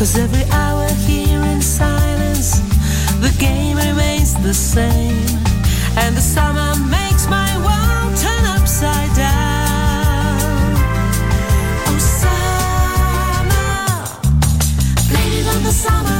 Cause every hour here in silence, the game remains the same. And the summer makes my world turn upside down. Oh, summer, blame it on the summer.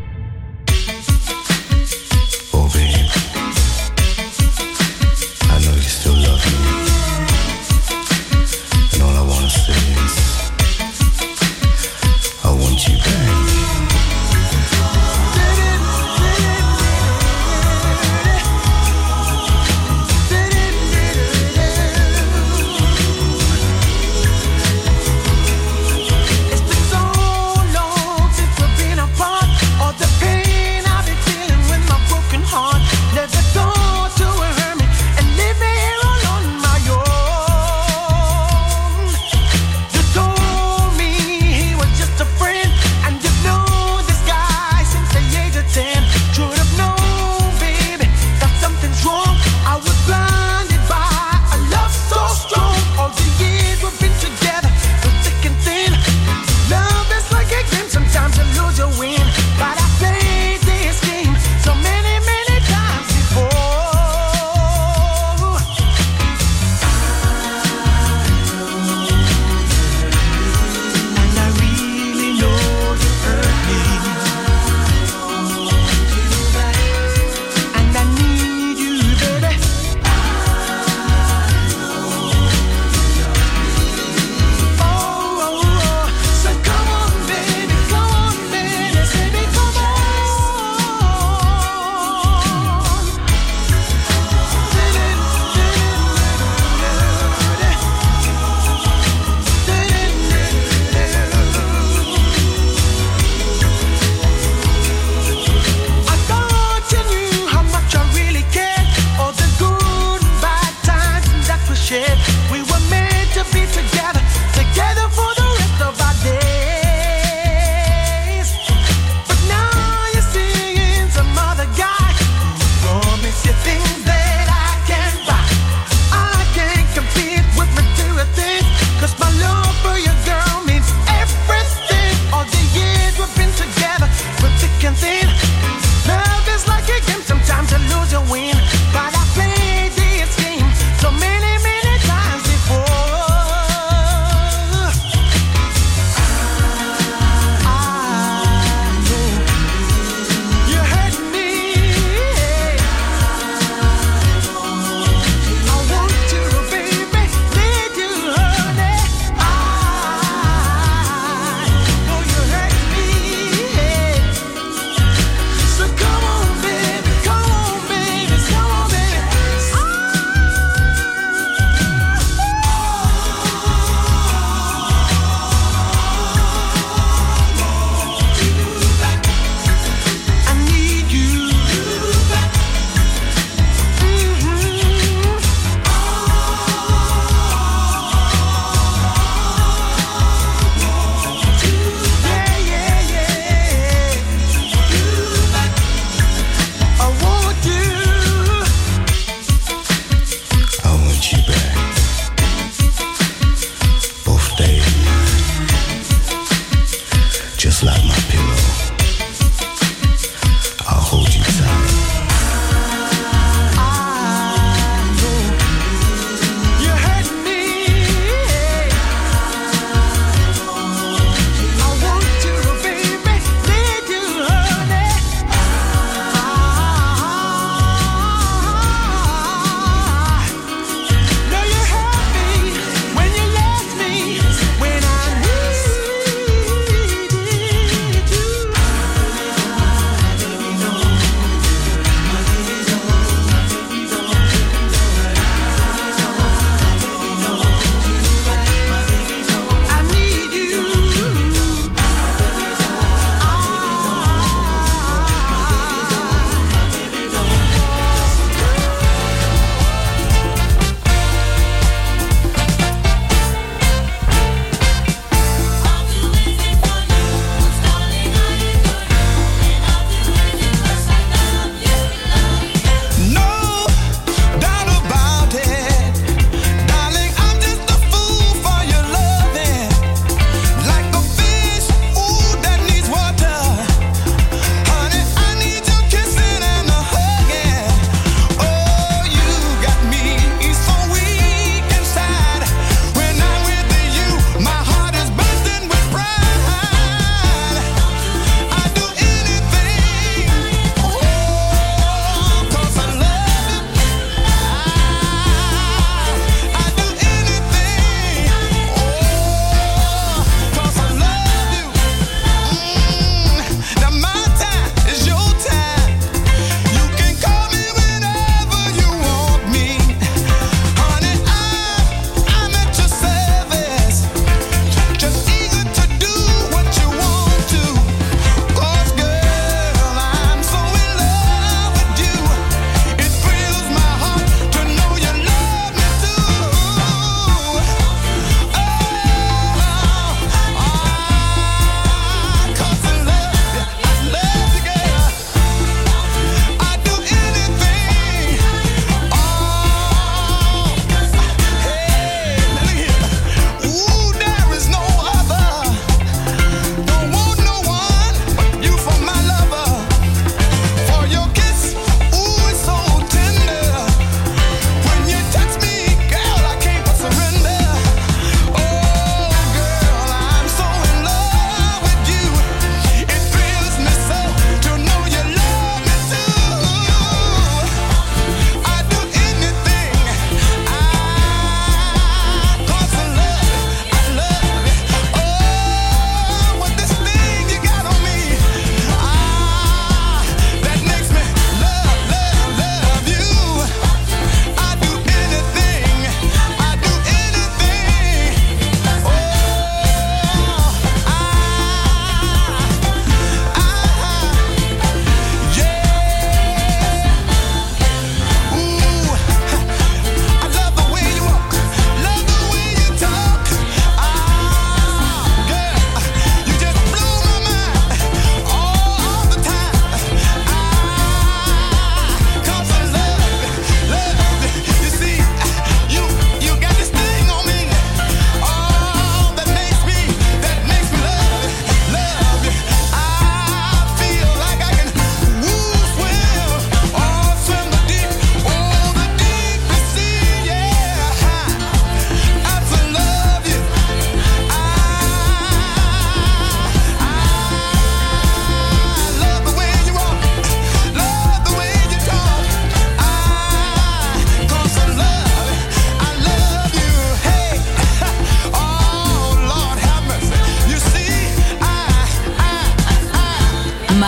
That